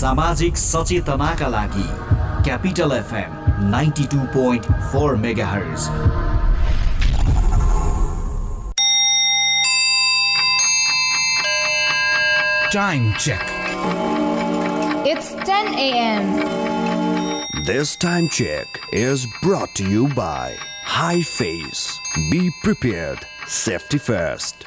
सामाजिक सचेतनाका लागि capital FM ninety two point four mega hertz Time check. It's 10 a.m. This time check is brought to you by High Face. Be prepared. Safety first.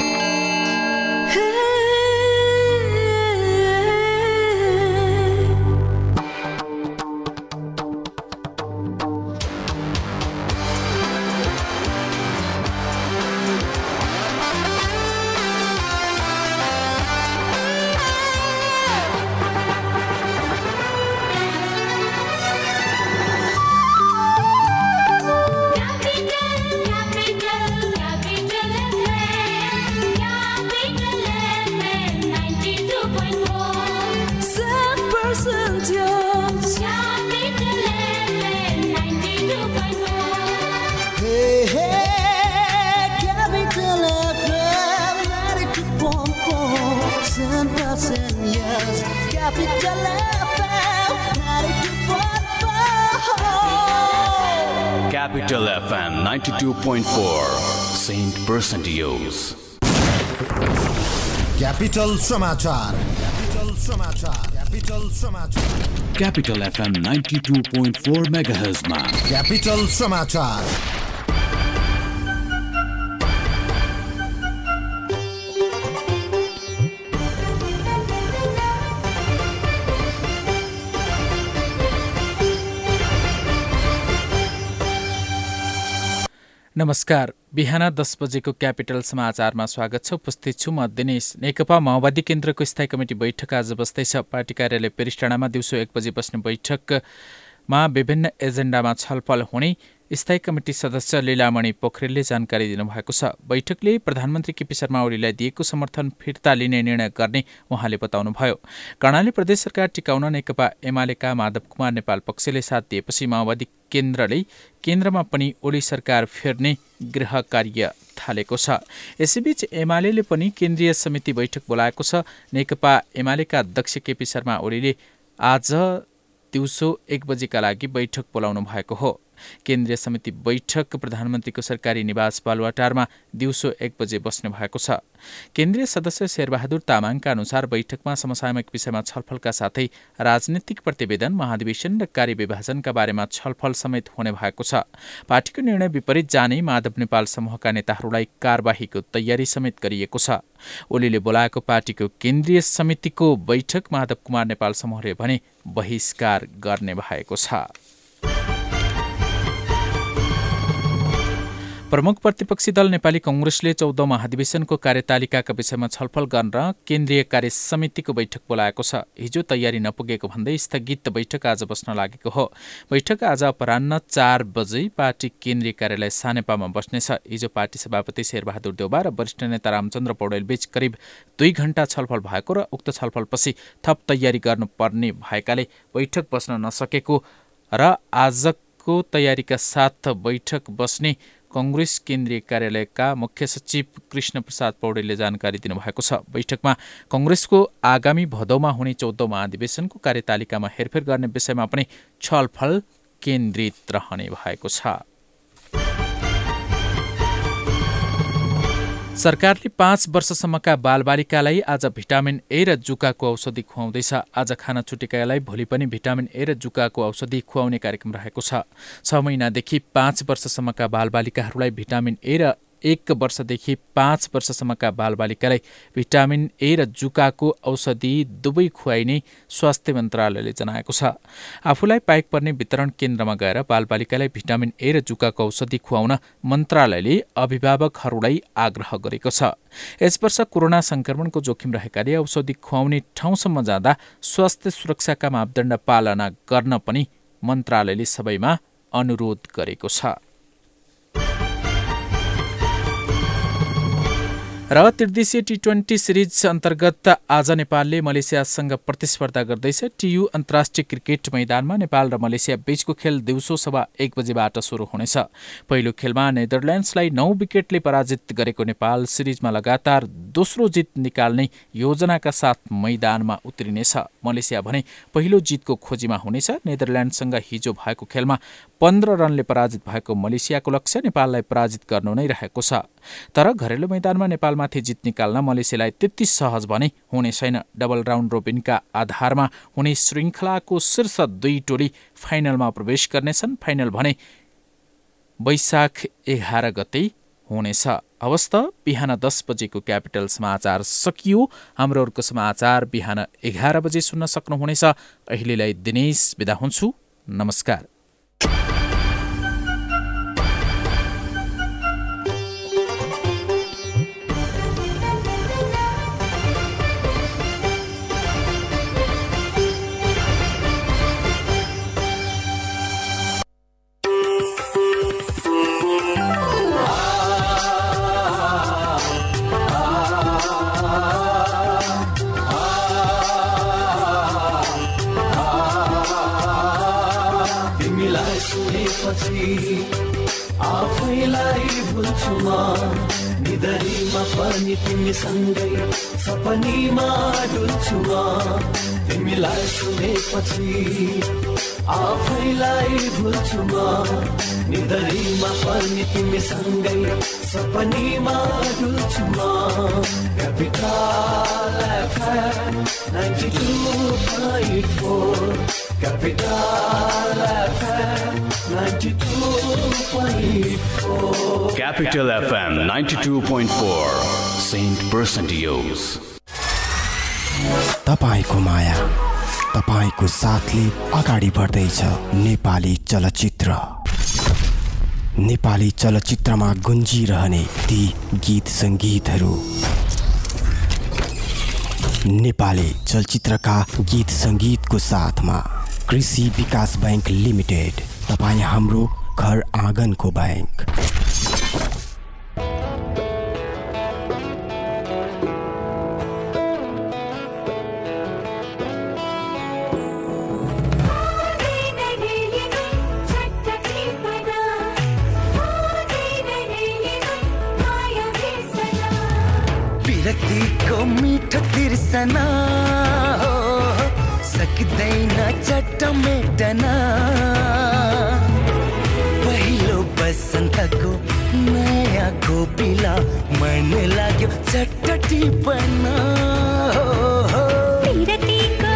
Capital FM 92.4 Saint Percentios. Capital समाचार Capital समाचार Capital समाचार Capital FM 92.4 MHz मा Capital समाचार नमस्कार। बिहान दस बजेको capital समाचारमा स्वागत छ। उपस्थित छु म दिनेश नेकपा माओवादी केन्द्रको स्थायी कमिटी बैठक आज बस्दैछ। पार्टी कार्यालय पेरिस्टाडामा दिउँसो एक बजे बस्ने बैठकमा विभिन्न एजेन्डामा छलफल हुने स्थायी कमिटी सदस्य लीलामणि पोखरेलले जानकारी दिनुभएको छ। बैठकले प्रधानमन्त्री केपी शर्मा ओलीलाई दिएको समर्थन फिर्ता लिने निर्णय गर्ने उहाँले बताउनुभयो। कर्णाली प्रदेश सरकार टिकाउन नेकपा एमालेका माधव कुमार नेपाल पक्षले साथ दिएपछि माओवादी केन्द्रले केन्द्रमा पनि ओली सरकार फेर्ने गृह कार्य थालेको छ। यसैबीच एमाले पनि केन्द्रीय समिति बैठक बोलाएको छ। नेकपा एमालेका अध्यक्ष केपी शर्मा ओलीले आज दिउँसो एक बजेका लागि बैठक बोलाउनु भएको हो। केन्द्रीय समिति बैठक प्रधानमन्त्रीको सरकारी निवास बालुवाटारमा दिउँसो एक बजे बस्ने भएको छ। केन्द्रीय सदस्य शेरबहादुर तामाङका अनुसार बैठकमा समसामयिक विषयमा छलफलका साथै राजनीतिक प्रतिवेदन महाधिवेशन र कार्यविभाजनका बारेमा छलफल समेत हुने भएको छ। पार्टीको निर्णय विपरीत जाने माधव नेपाल समूहका नेताहरूलाई कारबाहीको तयारी समेत गरिएको छ। ओलीले बोलाएको पार्टीको केन्द्रीय समितिको बैठक माधव कुमार नेपाल समूहले भने बहिष्कार गर्ने भएको छ। प्रमुख प्रतिपक्षी दल नेपाली कङ्ग्रेसले चौधौँ महाधिवेशनको कार्यतालिकाका विषयमा छलफल गर्न केन्द्रीय कार्य समितिको बैठक बोलाएको छ। हिजो तयारी नपुगेको भन्दै स्थगित बैठक आज बस्न लागेको हो। बैठक आज अपरान्न चार बजे पार्टी केन्द्रीय कार्यालय सानेपामा बस्नेछ। हिजो पार्टी सभापति शेरबहादुर देउबा र वरिष्ठ नेता रामचन्द्र पौडेलबीच करिब दुई घण्टा छलफल भएको र उक्त छलफलपछि थप तयारी गर्नुपर्ने भएकाले बैठक बस्न नसकेको र आजको तयारीका साथ बैठक बस्ने कङ्ग्रेस केन्द्रीय कार्यालयका मुख्य सचिव कृष्ण प्रसाद पौडेलले जानकारी दिनुभएको छ। बैठकमा कङ्ग्रेसको आगामी भदौमा हुने चौधौँ महाधिवेशनको कार्यतालिकामा हेरफेर गर्ने विषयमा पनि छलफल केन्द्रित रहने भएको छ। सरकारले पाँच वर्षसम्मका बालबालिकालाई आज भिटामिन ए र जुकाको औषधि खुवाउँदैछ। आज खान छुटेकालाई भोलि पनि भिटामिन ए र जुकाको औषधि खुवाउने कार्यक्रम रहेको छ। छ महिनादेखि पाँच वर्षसम्मका बालबालिकाहरूलाई भिटामिन ए र एक वर्षदेखि पाँच वर्षसम्मका बालबालिकालाई भिटामिन ए र जुकाको औषधि दुवै खुवाइने स्वास्थ्य मन्त्रालयले जनाएको छ। आफूलाई पाइक पर्ने वितरण केन्द्रमा गएर बालबालिकालाई भिटामिन ए र जुकाको औषधि खुवाउन मन्त्रालयले अभिभावकहरूलाई आग्रह गरेको छ। यस वर्ष कोरोना संक्रमणको जोखिम रहेकाले औषधि खुवाउने ठाउँसम्म जाँदा स्वास्थ्य सुरक्षाका मापदण्ड पालना गर्न पनि मन्त्रालयले सबैमा अनुरोध गरेको छ। र त्रिदेशीय टी ट्वेन्टी सिरिज अन्तर्गत आज नेपालले मलेसियासँग प्रतिस्पर्धा गर्दैछ। टियु अन्तर्राष्ट्रिय क्रिकेट मैदानमा नेपाल र मलेसिया बीचको खेल दिउँसो सभा एक बजेबाट सुरु हुनेछ। पहिलो खेलमा नेदरल्यान्ड्सलाई नौ विकेटले पराजित गरेको नेपाल सिरिजमा लगातार दोस्रो जित निकाल्ने योजनाका साथ मैदानमा उत्रिनेछ। मलेसिया भने पहिलो जितको खोजीमा हुनेछ। नेदरल्यान्डसँग हिजो भएको खेलमा पन्ध्र रनले पराजित भएको मलेसियाको लक्ष्य नेपाललाई पराजित गर्नु नै रहेको छ। तर घरेलु मैदानमा नेपालमाथि जित निकाल्न मलेसियालाई त्यति सहज भने हुने छैन। डबल राउन्ड रोबिनका आधारमा हुने श्रृङ्खलाको शीर्ष दुई टोली फाइनलमा प्रवेश गर्नेछन्। फाइनल भने वैशाख एघार गते हुनेछ। हवस् त बिहान दस बजेको क्यापिटल समाचार सकियो। हाम्रो अर्को समाचार बिहान एघार बजे सुन्न सक्नुहुनेछ। अहिलेलाई दिनेश बिदा हुन्छु। नमस्कार। भुल्छु म निधरीमा पनि तिमीसँगै सपनीमा डुल्छु तिमीलाई सुनेपछि आफैलाई भुल्छु म। निधरीमा पनि तिमीसँगै सपनीमा डुल्छु म। Capital FM 92.4 Capital FM 92.4 Capital FM 92.4 Saint Percentios. तपाईँको माया। तपाईँको साथले अगाडि बढ्दैछ। नेपाली चलचित्र। नेपाली चलचित्रमा गुन्जिरहने ती गीत सङ्गीतहरू। नेपाली चलचित्रका गीत सङ्गीतको साथमा कृषि विकास बैङ्क लिमिटेड तपाईँ हाम्रो घर आँगनको बैङ्क तिर्सना हो सक्दैन चट्ट मेटन। पहिलो बसन्तको नयाँ कोपिला मन लाग्यो चट्ट टिपन हो विरतिको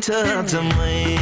touch me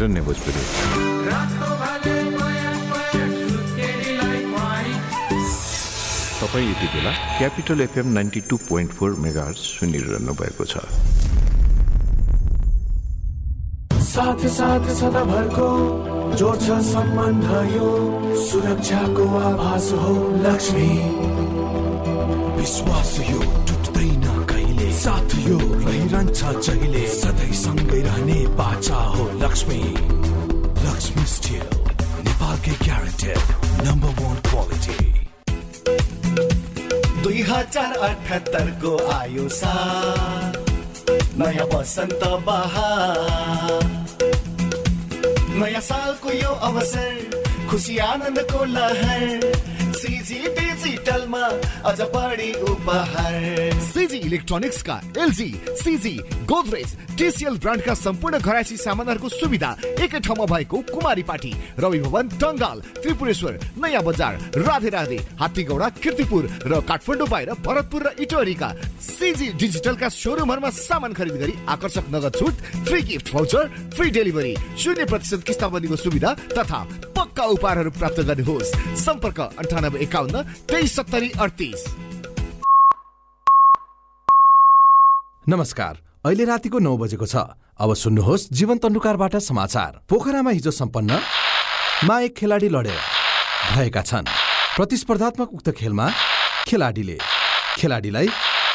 हिरण्य भोजपुरी तपाईँ यति बेला Capital FM ninety two point four mega सुनिरहनु भएको छ। साथ साथ सदाभरको जोड्छ सम्बन्ध यो सुरक्षाको आभास हो लक्ष्मी। विश्वास यो यो रहिरहन्छ जहिले। सधैँ सँगै रहने बाचा हो लक्ष्मी। लक्ष्मी स्टिल नेपालकै ग्यारेन्टेड नम्बर वान क्वालिटी दुई हजार अठहत्तरको आयो सा नयाँ वसन्त बहार नयाँ सालको यो अवसर खुसी आनन्दको लहर सिजी डिजिटलमा बढी उपहार सिजी इलेक्ट्रोनिक्सका एलजी सिजी गोदरेज टिसिएल ब्रान्डका सम्पूर्ण घरायसी सामानहरूको सुविधा एकै ठाउँमा भएको कुमारी पाटी रवि भवन टङ्गाल त्रिपुरेश्वर नयाँ बजार राधे राधे हात्तीगौडा किर्तिपुर र काठमाडौँ बाहिर भरतपुर र इटोरीका सिजी डिजिटलका सोरुमहरूमा सामान खरिद गरी आकर्षक नगद छुट free gift voucher free delivery शून्य प्रतिशत किस्ताबन्दीको सुविधा तथा पक्का उपहारहरू प्राप्त गर्नुहोस्। सम्पर्क अन्ठानब्बे एकाउन्न तेइस सत्तरी अडतिस। नमस्कार अहिले रातिको नौ बजेको छ। अब सुन्नुहोस् जीवन तन्डुकारबाट समाचार। पोखरामा हिजो सम्पन्न मा एक खेलाडी लडेर भएका छन्। प्रतिस्पर्धात्मक उक्त खेलमा खेलाडीले खेलाडीलाई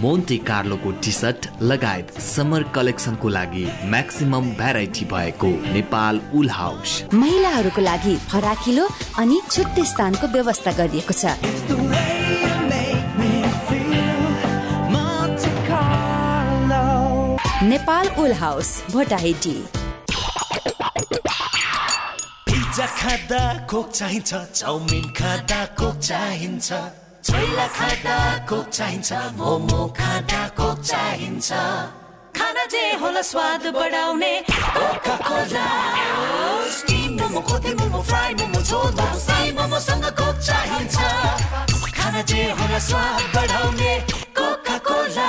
मोन्टे कार्लोको टी सर्ट लगायत समर कलेक्सनको लागि म्याक्सिमम भेराइटी भएको नेपाल उल हाउस महिलाहरूको लागि फराकिलो अनि छुट्टै स्थानको व्यवस्था गरिएको छ। Nepal wool house Bhotahiti pizza खाँदा कोक चाहिन्छ चाउमिन खाँदा कोक चाहिन्छ। छोइला खाँदा कोक चाहिन्छ मोमो खाँदा कोक चाहिन्छ। खाना जे होला स्वाद बढाउने खाना जे होला स्वाद बढाउने Coca Cola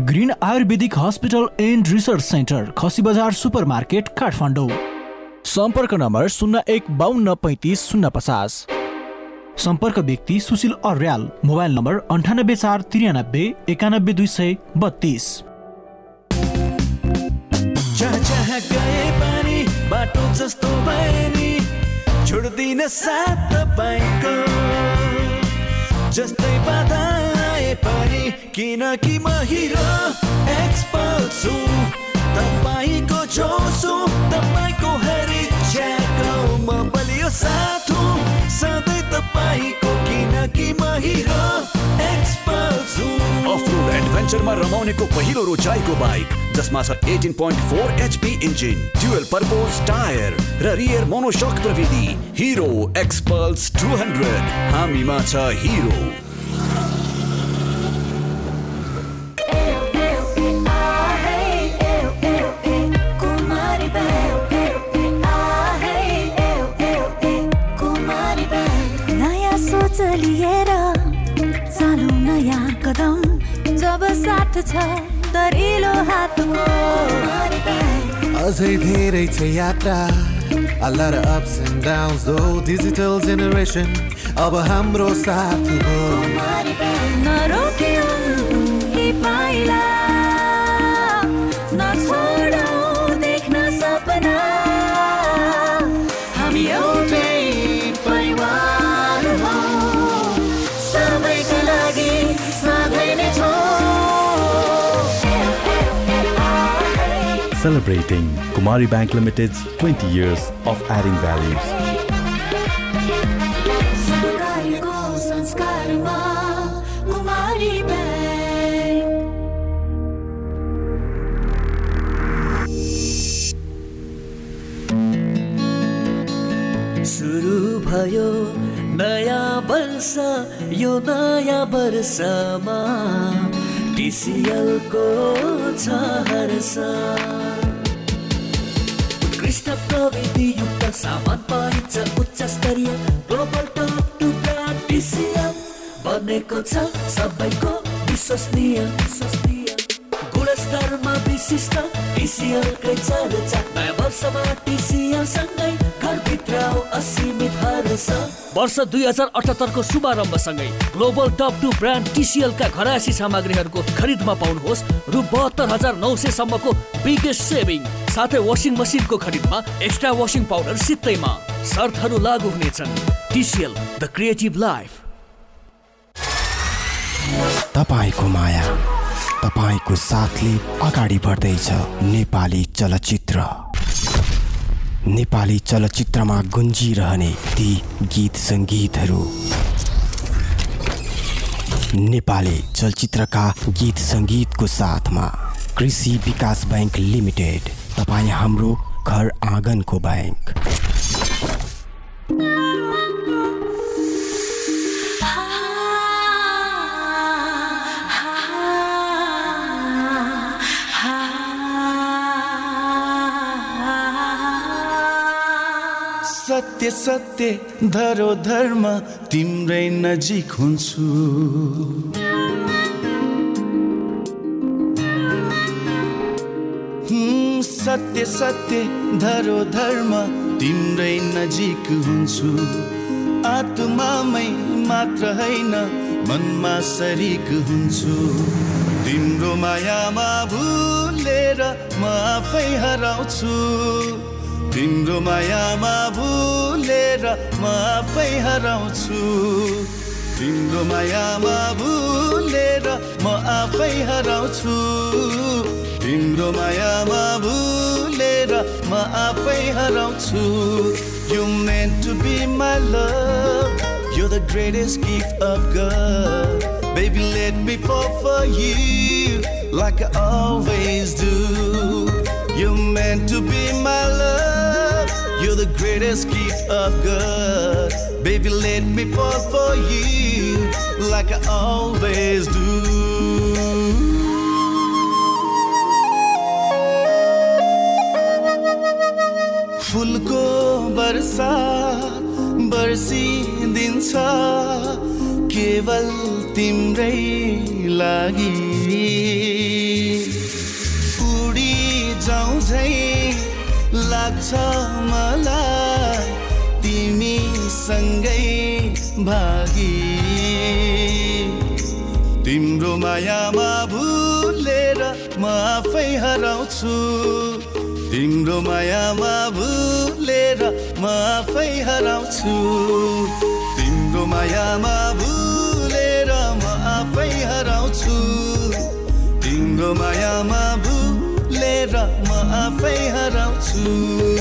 Green Ayurvedic hospital and research centre Khasi Bazar super market Kathmandu. सम्पर्क नम्बर शून्य एक बाहन्न पैँतिस शून्य पचास। सम्पर्क व्यक्ति सुशील अर्याल मोबाइल नम्बर अन्ठानब्बे चार त्रियानब्बे एकानब्बे दुई सय बत्तिस। जस्तो बाधा पनि किनकि म हिरो एक्सपर्ट छु तपाईँको जोसु तपाईँको हरेक च्याको म बलियो साथ हुँ। सधैँ तपाईँको किनकि म हिरो एक्सपल्स हुँ। अफ रोड एडभेन्चरमा रमाउनेको पहिलो रोचाइको बाइक जसमा छ eighteen point four HP engine dual purpose tyre र रियर मोनोसक प्रविधि हिरो एक्सपल्स टु हन्ड्रेड। हामीमा छ हिरो। जब साथ छ दरिलो हातको अझै धेरै छ यात्रा A lot of ups and downs though Digital generation अब हाम्रो साथ हो नरोक्यौ यी पाइला Celebrating Kumari Bank Limited's 20 years of adding values. सुरु भयो नयाँ वर्ष यो नयाँ वर्षमा टिसिएलको छ हर्ष प्रविधि युक्त सामान पाइन्छ उच्च स्तरीय ग्लोबल टप टु ब्रान्ड बनेको छ सबैको विश्वसनीय। विश्वसनीय। गुणस्तरमा विशिष्ट टिसिएलकै चर्चा नयाँ वर्षमा टिसिएल सँगै घरभित्र असीमित वर्ष दुई हजार अठहत्तरको शुभारम्भसँगै ग्लोबल टप टू ब्रान्ड टिसिएलका घरायसी सामग्रीहरूको खरिदमा पाउनुहोस् रु बहत्तर हजार नौ सयसम्मको बिगेस्ट सेभिङ साथै वासिङ मसिनको खरिदमा एक्स्ट्रा वासिङ पाउडर सित्तैमा। शर्तहरू लागू हुनेछन्। टिसिएल द क्रिएटिभ लाइफ तपाईँको माया। तपाईँको साथले अगाडि बढ्दैछ। नेपाली चलचित्र। नेपाली चलचित्रमा गुन्जिरहने ती गीत सङ्गीतहरू। नेपाली चलचित्रका गीत सङ्गीतको साथमा कृषि विकास बैङ्क लिमिटेड तपाईँ हाम्रो घर आँगनको बैङ्क सत्य सत्य धरोधर्म तिम्रै नजिक हुन्छु। सत्य सत्य धरोधर्म तिम्रै नजिक हुन्छु। आत्मामै मात्र होइन मनमा सरिक हुन्छु। तिम्रो मायामा भुलेर म आफै हराउँछु। तिम्रो मायामा भुलेर म आफै हराउँछु तिम्रो मायामा भुलेर म आफै हराउँछु तिम्रो मायामा भुलेर म आफै हराउँछु You meant to be my love You're the greatest gift of God Baby let me fall for you Like I always do You're meant to be my love. The greatest gift of God. Baby, let me fall for you like I always do. फुलको वर्षा बर्सिदिन्छ केवल तिम्रै लागि उडी जाउँ झै लाग्छ मलाई तिमीसँगै भागी। तिम्रो मायामा भुलेर म आफै हराउँछु। तिम्रो मायामा भुलेर म आफै हराउँछु। तिम्रो मायामा भुलेर म आफै हराउँछु। तिम्रो मायामा भुलेर म आफै हराउँछु। tudo.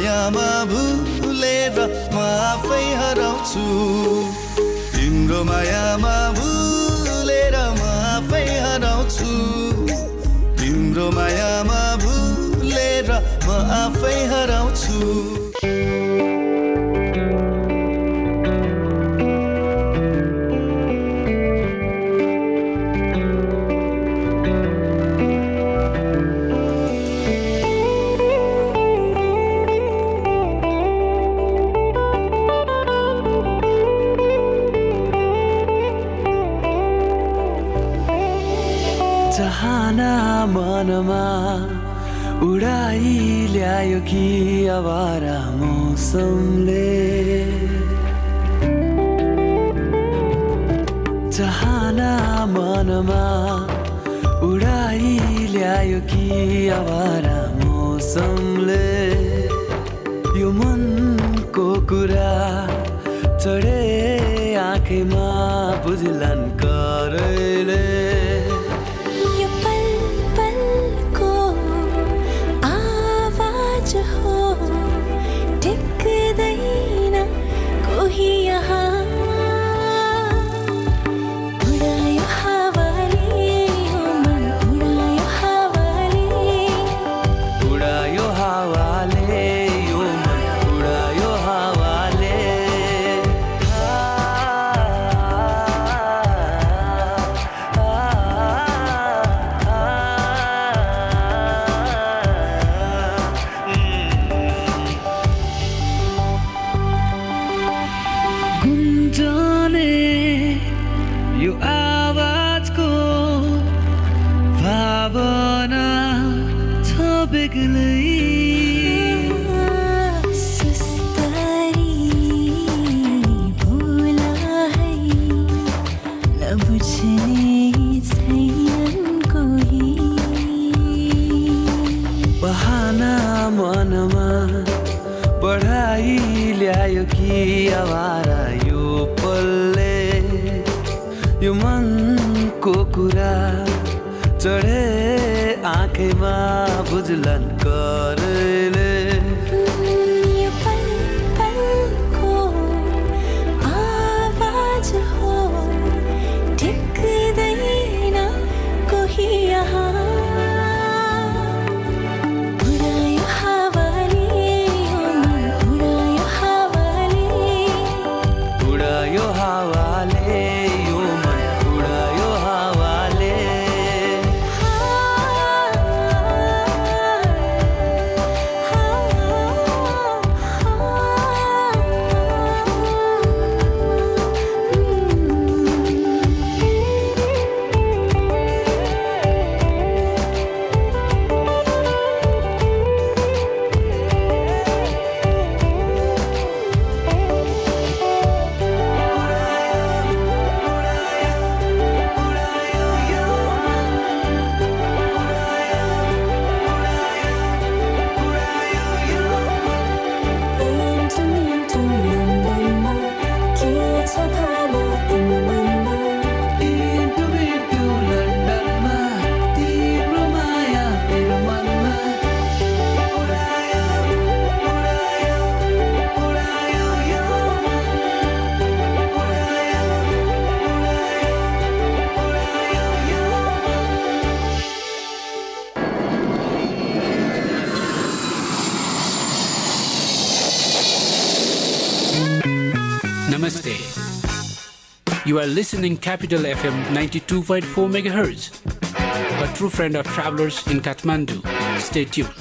मायामा भुलेर म आफै हराउँछु। तिम्रो मायामा भुलेर म आफै हराउँछु। तिम्रो मायामा भुलेर म आफै हराउँछु। मनमा उडाई ल्यायो कि आवारा मौसमले चाहना मनमा उडाई ल्यायो कि आवारा मौसमले यो मनको कुरा चढे You are listening Capital FM 92.4 MHz, a true friend of travelers in Kathmandu. Stay tuned.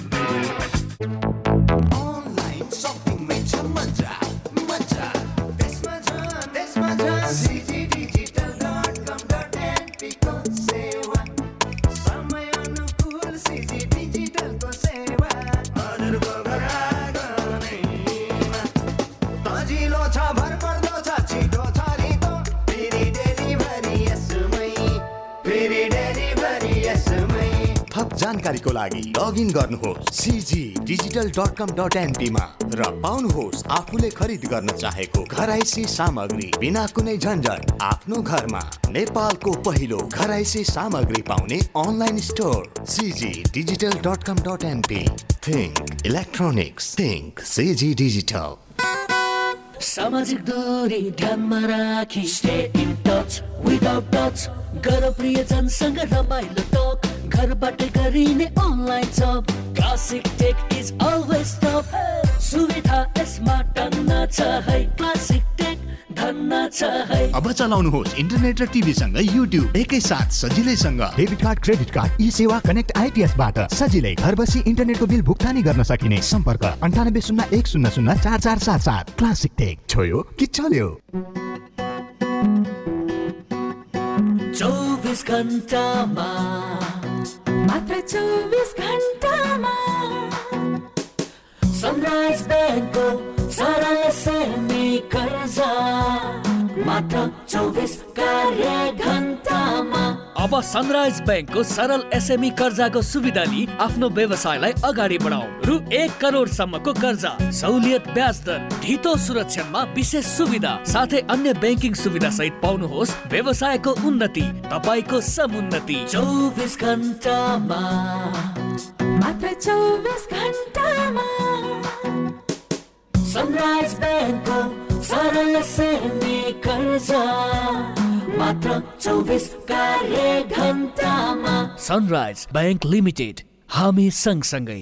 जानकारीको लागि लगइन गर्नुहोस् C G digital dot com dot एनपीमा र पाउनुहोस् आफूले खरिद गर्न चाहेको घराइसी सामग्री बिना कुनै झन्झट आफ्नो घरमा। नेपालको पहिलो घराइसी सामग्री पाउने online store C G digital dot com dot N P think electronics think C G digital सामाजिक दूरी ध्यानमा राखी stay in touch without touch गर प्रियजनसँग रमाइलो टक घरबाट गरिने online job. Classic tech is always top सुविधा यसमा टन्न छ है। क्लासिक टेक धन्न छ है। अब चलाउनुहोस् इन्टरनेट र टिभीसँग युट्युब एकैसाथ सजिलैसँग। Debit card credit card eSewa connect आइपिएसबाट सजिलै घर बसी इन्टरनेटको बिल भुक्तानी गर्न सकिने। सम्पर्क अन्ठानब्बे शून्य एक शून्य शून्य चार चार सात सात। क्लासिक टेक छोयो कि चल्यो? चौबिस घन्टामा मात्र चौबिस घन्टामा। सनराइज ब्याङ्कको सरल सेमी कर्जा। अब सनराइज ब्याङ्कको सरल एसएमई कर्जाको सुविधा लिई आफ्नो व्यवसायलाई अगाडि बढाउ रु एक करोडसम्मको कर्जा सहुलियत ब्याज दर ढितो सुरक्षामा विशेष सुविधा साथै अन्य ब्याङ्किङ सुविधा सहित पाउनुहोस् व्यवसायको उन्नति तपाईँको समुन्नति। चौबिस घन्टामा। मात्र चौबिस घन्टामा। सनराइज ब्याङ्कको सरल सेमी कर्जा मात्र चौबिस कार्य घन्टामा सनराइज ब्याङ्क लिमिटेड हामी सँगसँगै.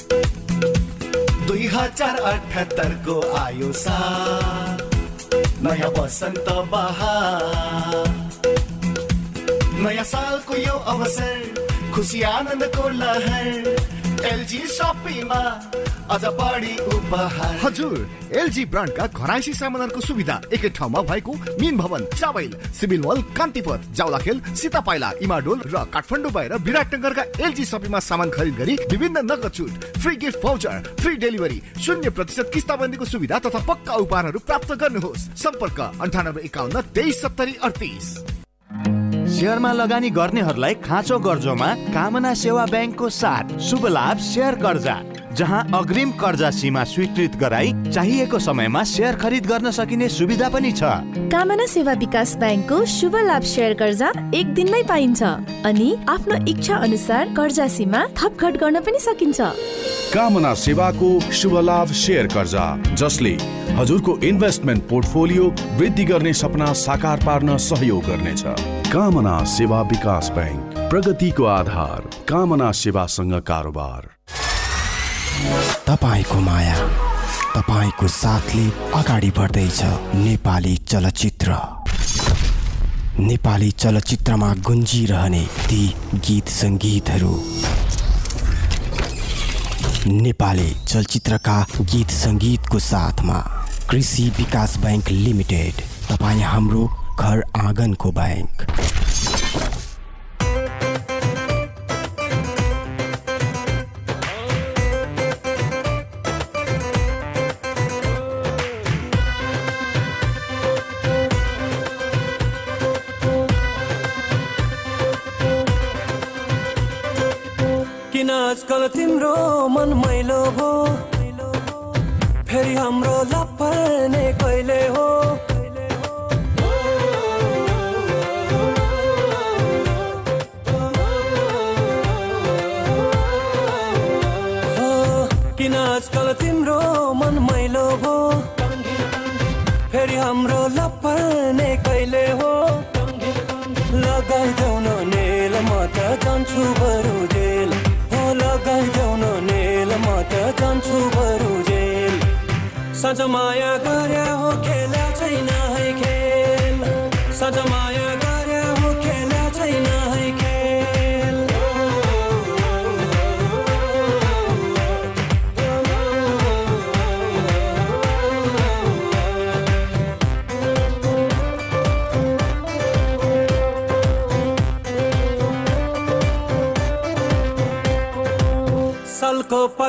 दुई हज़ार अठहत्तरको आयो सा नयाँ वसन्त बहार नयाँ सालको यो अवसर खुसी आनन्दको लहर। हजुर एलजी ब्रान्डका घराइसी सामानहरूको सुविधा। एकै ठाउँमा भएको मिन भवन चाबैल सिभिल मल कान्तिपथ जाउलाखेल सीतापाइला इमाडोल र काठमाडौँ बाहिर विराटनगरका एलजी सपीमा सामान खरिद गरी विभिन्न नगद छुट free gift voucher free delivery शून्य प्रतिशत किस्ताबन्दीको सुविधा तथा पक्का उपहारहरू प्राप्त गर्नुहोस्। सम्पर्क अन्ठानब्बे एकाउन्न तेइस सत्तरी अडतिस। सेयरमा लगानी गर्नेहरूलाई खाँचो गर्जोमा कामना सेवा ब्याङ्कको साथ शुभ लाभ सेयर कर्जा जहाँ अग्रिम कर्जा सीमा स्वीकृत गराई चाहिएको समयमा सेयर खरिद गर्न सकिने सुविधा पनि छ। कामना सेवा विकास ब्याङ्कको शुभ लाभ सेयर कर्जा एक दिनमै पाइन्छ अनि आफ्नो इच्छा अनुसार कर्जा सीमा थपघट गर्न पनि सकिन्छ। कामना सेवाको शुभ लाभ सेयर कर्जा जसले हजुरको इन्भेस्टमेन्ट पोर्टफोलियो वृद्धि गर्ने सपना साकार पार्न सहयोग गर्नेछ। कामना सेवा विकास ब्याङ्क प्रगतिको आधार कामना सेवासँग कारोबार। तपाईँको माया तपाईँको साथले अगाडि बढ्दैछ नेपाली चलचित्र। नेपाली चलचित्रमा गुन्जिरहने ती गीत सङ्गीतहरू। नेपाली चलचित्रका गीत सङ्गीतको साथमा कृषि विकास ब्याङ्क लिमिटेड तपाईँ हाम्रो घर आँगनको ब्याङ्क किन आजकल तिम्रो मन मैलो भो फेरि हाम्रो लपर्ने कहिले हो। लगाइदेऊ न नेल म त जान्छु बरु जेल। हो लगाइदेऊ न नेल म त जान्छु बरु जेल। साँझ माया गर्या हो खेल्या छैन है खेल। साँझ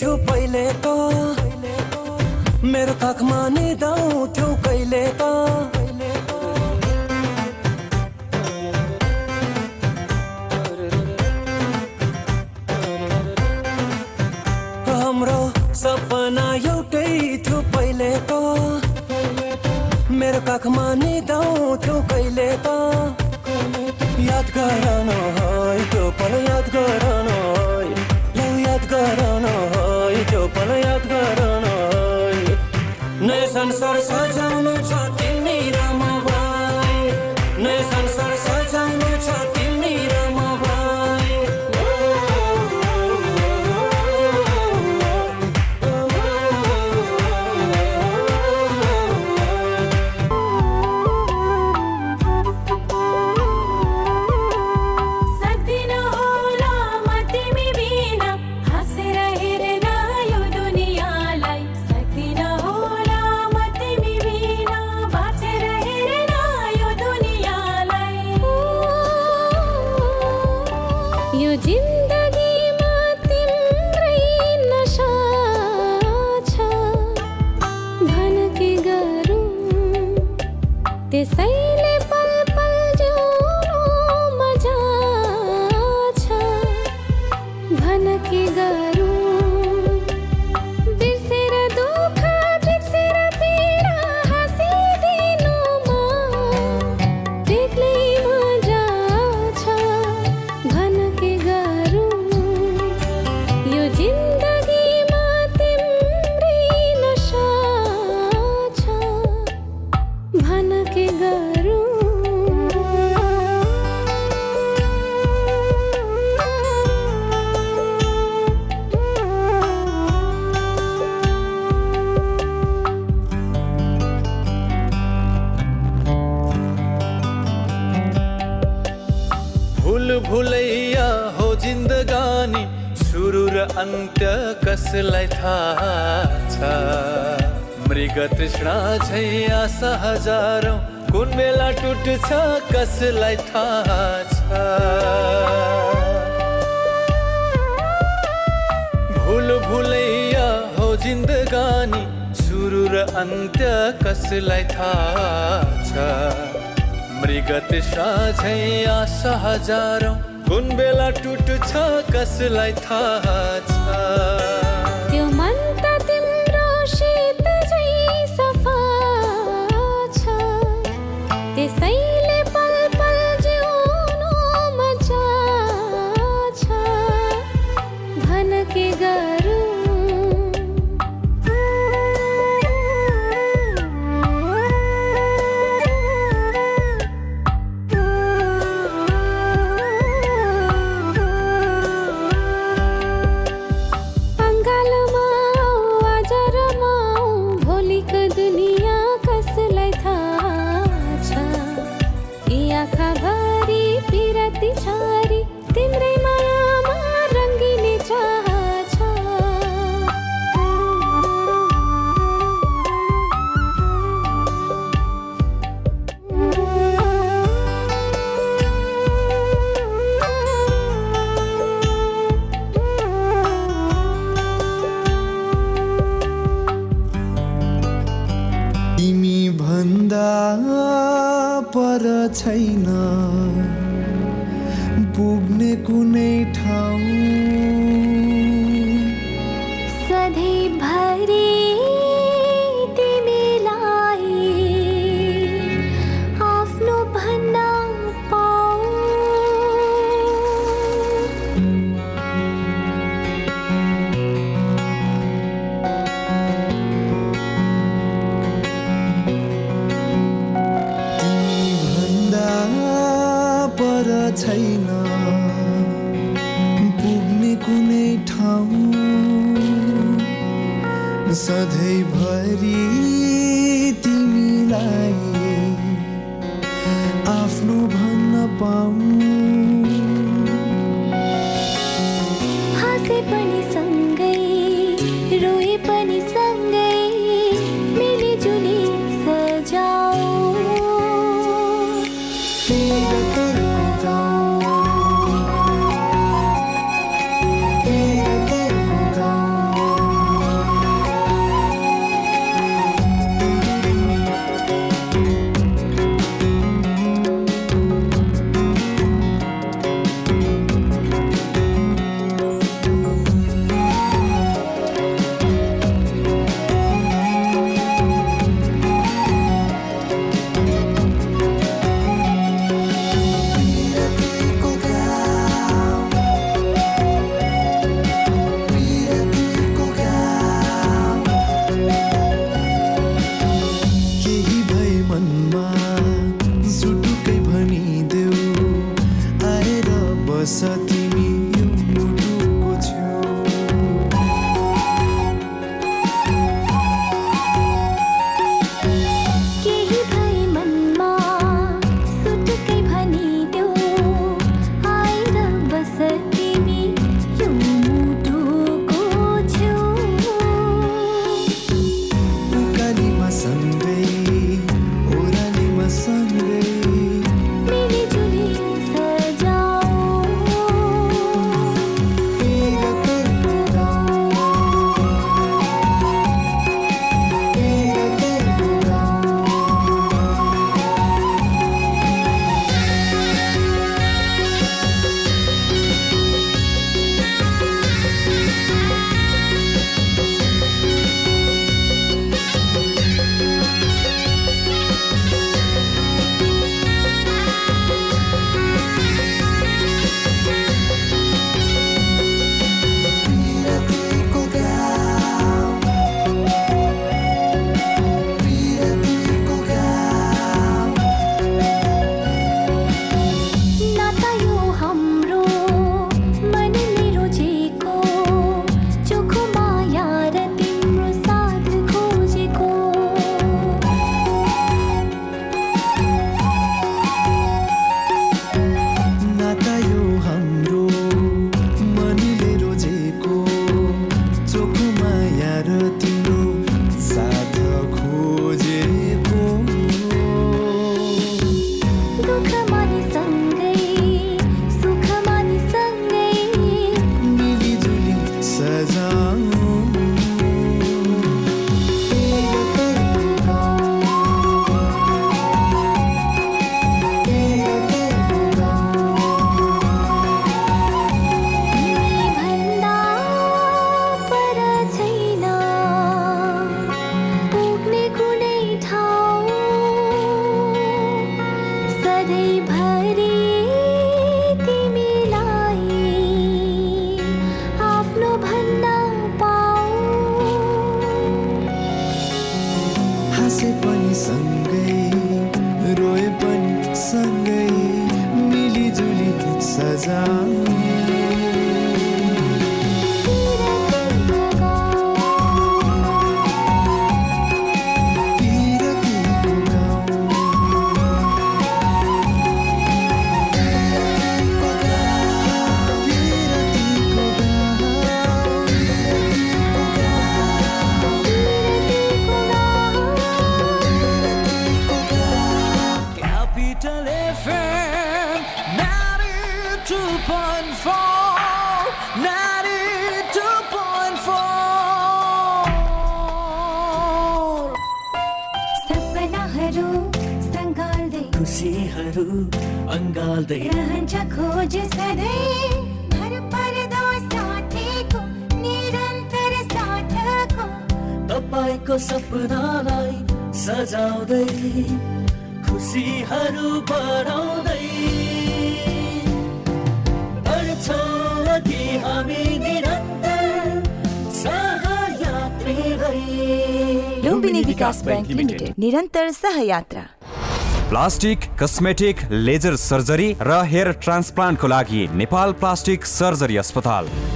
थियो पहिले त। मेरो काखमा निदाउँथ्यौ कहिले त। हाम्रो सपना एउटै थियो पहिले त। मेरो काखमा निदाउँथ्यौ भन के गरौँ कसलाई थाहा छ। भुल भुलैया हो जिन्दगानी सुरु र अन्त्य कसलाई थाहा छ? मृग तृष्णा झै आशा हजारौँ कुन बेला टुट्छ कसलाई थाहा छ? सपनालाई सजाउँदै खुसीहरू बढाउँदै। बढ्छौँ अघि हामी निरन्तर सहयात्री भई लुम्बिनी विकास बैंक लिमिटेड। निरन्तर सहयात्रा। प्लास्टिक कस्मेटिक लेजर सर्जरी र हेयर ट्रान्सप्लान्टको लागि नेपाल प्लास्टिक सर्जरी अस्पताल।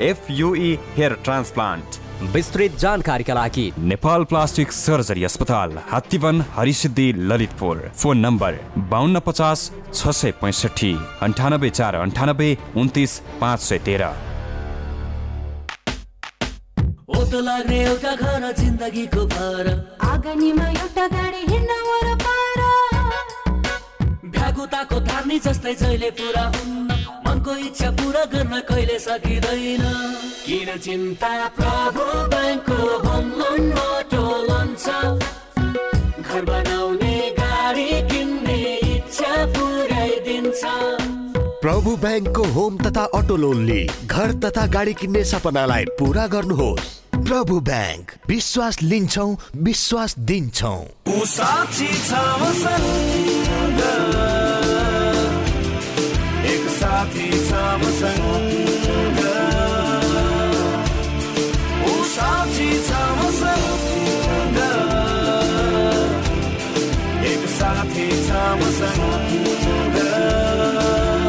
एफयुई हेयर ट्रान्सप्लान्ट विस्तृत जानकारीका लागि नेपाल प्लास्टिक सर्जरी अस्पताल हात्तीवन हरिसिद्धि ललितपुर। फोन नम्बर बाहन्न पचास छ सय पैँसठी अन्ठानब्बे चार अन्ठानब्बे उन्तिस पाँच सय तेह्र। ओतो लाग्ने एउटा घर जिन्दगीको भार। आँगनीमा एउटा गाडी हिँड्न भ्यागुताको धार्नी जस्तै जहिले पुरा हुन्न मनको इच्छा पुरा गर्न कहिले सकिँदैन। किन चिन्ता प्रभु ब्याङ्कको होम लोन अटो लोन छ घर बनाउने गाडी किन्ने इच्छा पुऱ्याइदिन्छ। प्रभु ब्याङ्कको होम तथा अटो लोनले घर तथा गाडी किन्ने सपनालाई पुरा गर्नुहोस्। प्रभु ब्याङ्क विश्वास लिन्छौ विश्वास दिन्छौ। छ मसँग साथी मसँग एक साथी मसँग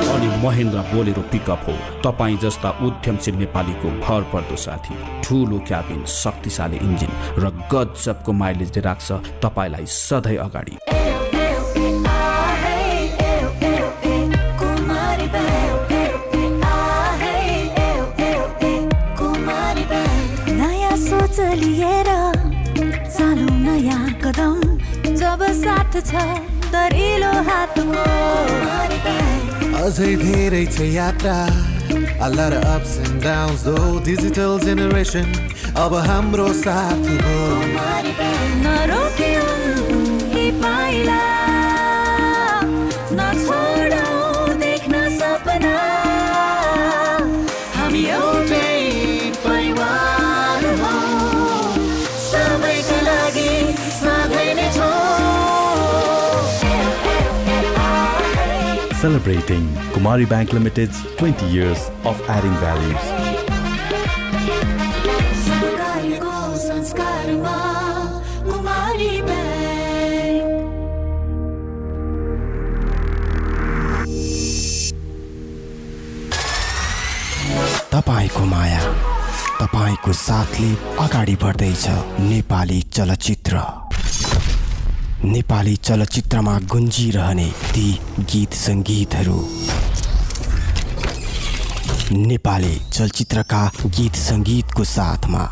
अनि महेन्द्र बोलेरो पिकअप हो। तपाईँ जस्ता उद्यमशील नेपालीको भर पर्दो साथी। ठुलो क्याबिन शक्तिशाली इन्जिन र गजबको माइलेजले राख्छ तपाईँलाई सधैँ अगाडि। छ दरिलो हातको अझै धेरै छ यात्रा A lot of ups and downs though Digital generation अब हाम्रो साथ हो नरोक्यौ यी पाइला Celebrating Kumari Bank Limited's 20 years of adding values. तपाईँको माया तपाईँको साथले अगाडि बढ्दैछ नेपाली चलचित्र नेपाली चलचित्रमा गुन्जिरहने ती गीत सङ्गीतहरू। नेपाली चलचित्रका गीत सङ्गीतको साथमा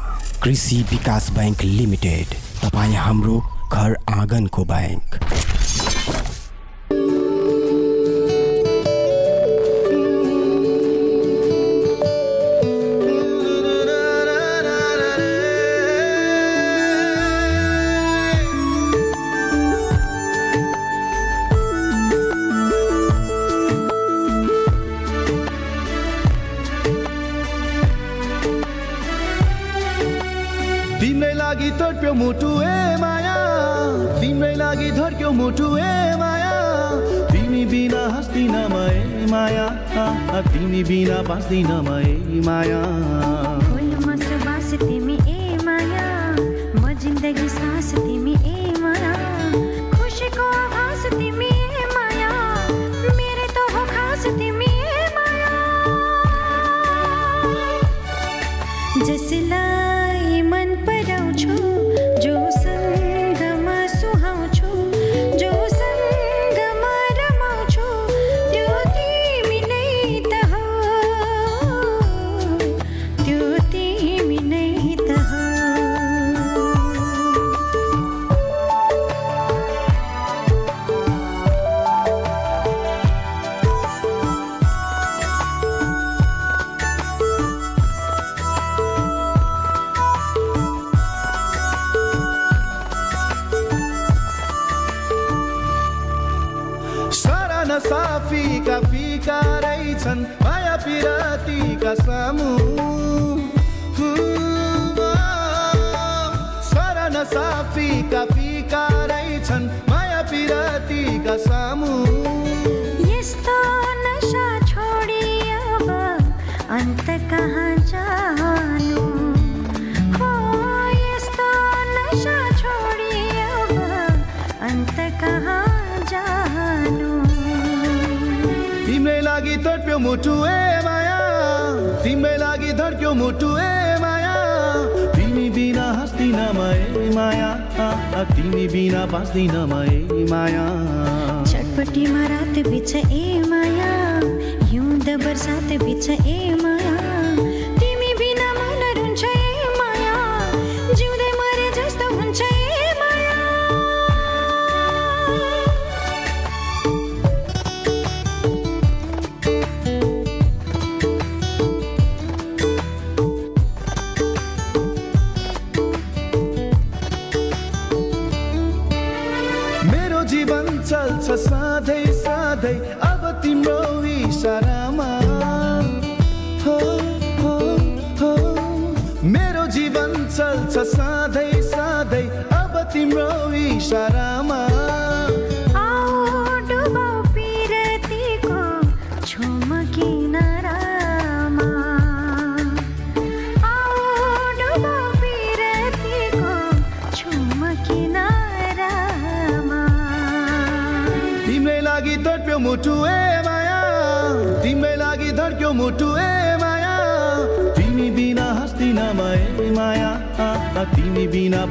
कृषि विकास बैङ्क लिमिटेड तपाईँ हाम्रो घर आँगनको बैङ्क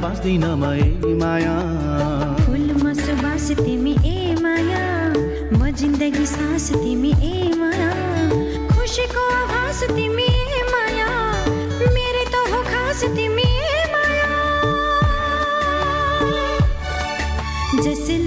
बाँच्दिन म ए माया। फुलमा सुबास तिमी ए माया म जिन्दगी सास तिमी ए माया। खुसीको आभास तिमी ए माया मेरै त हो खास तिमी ए माया। जसले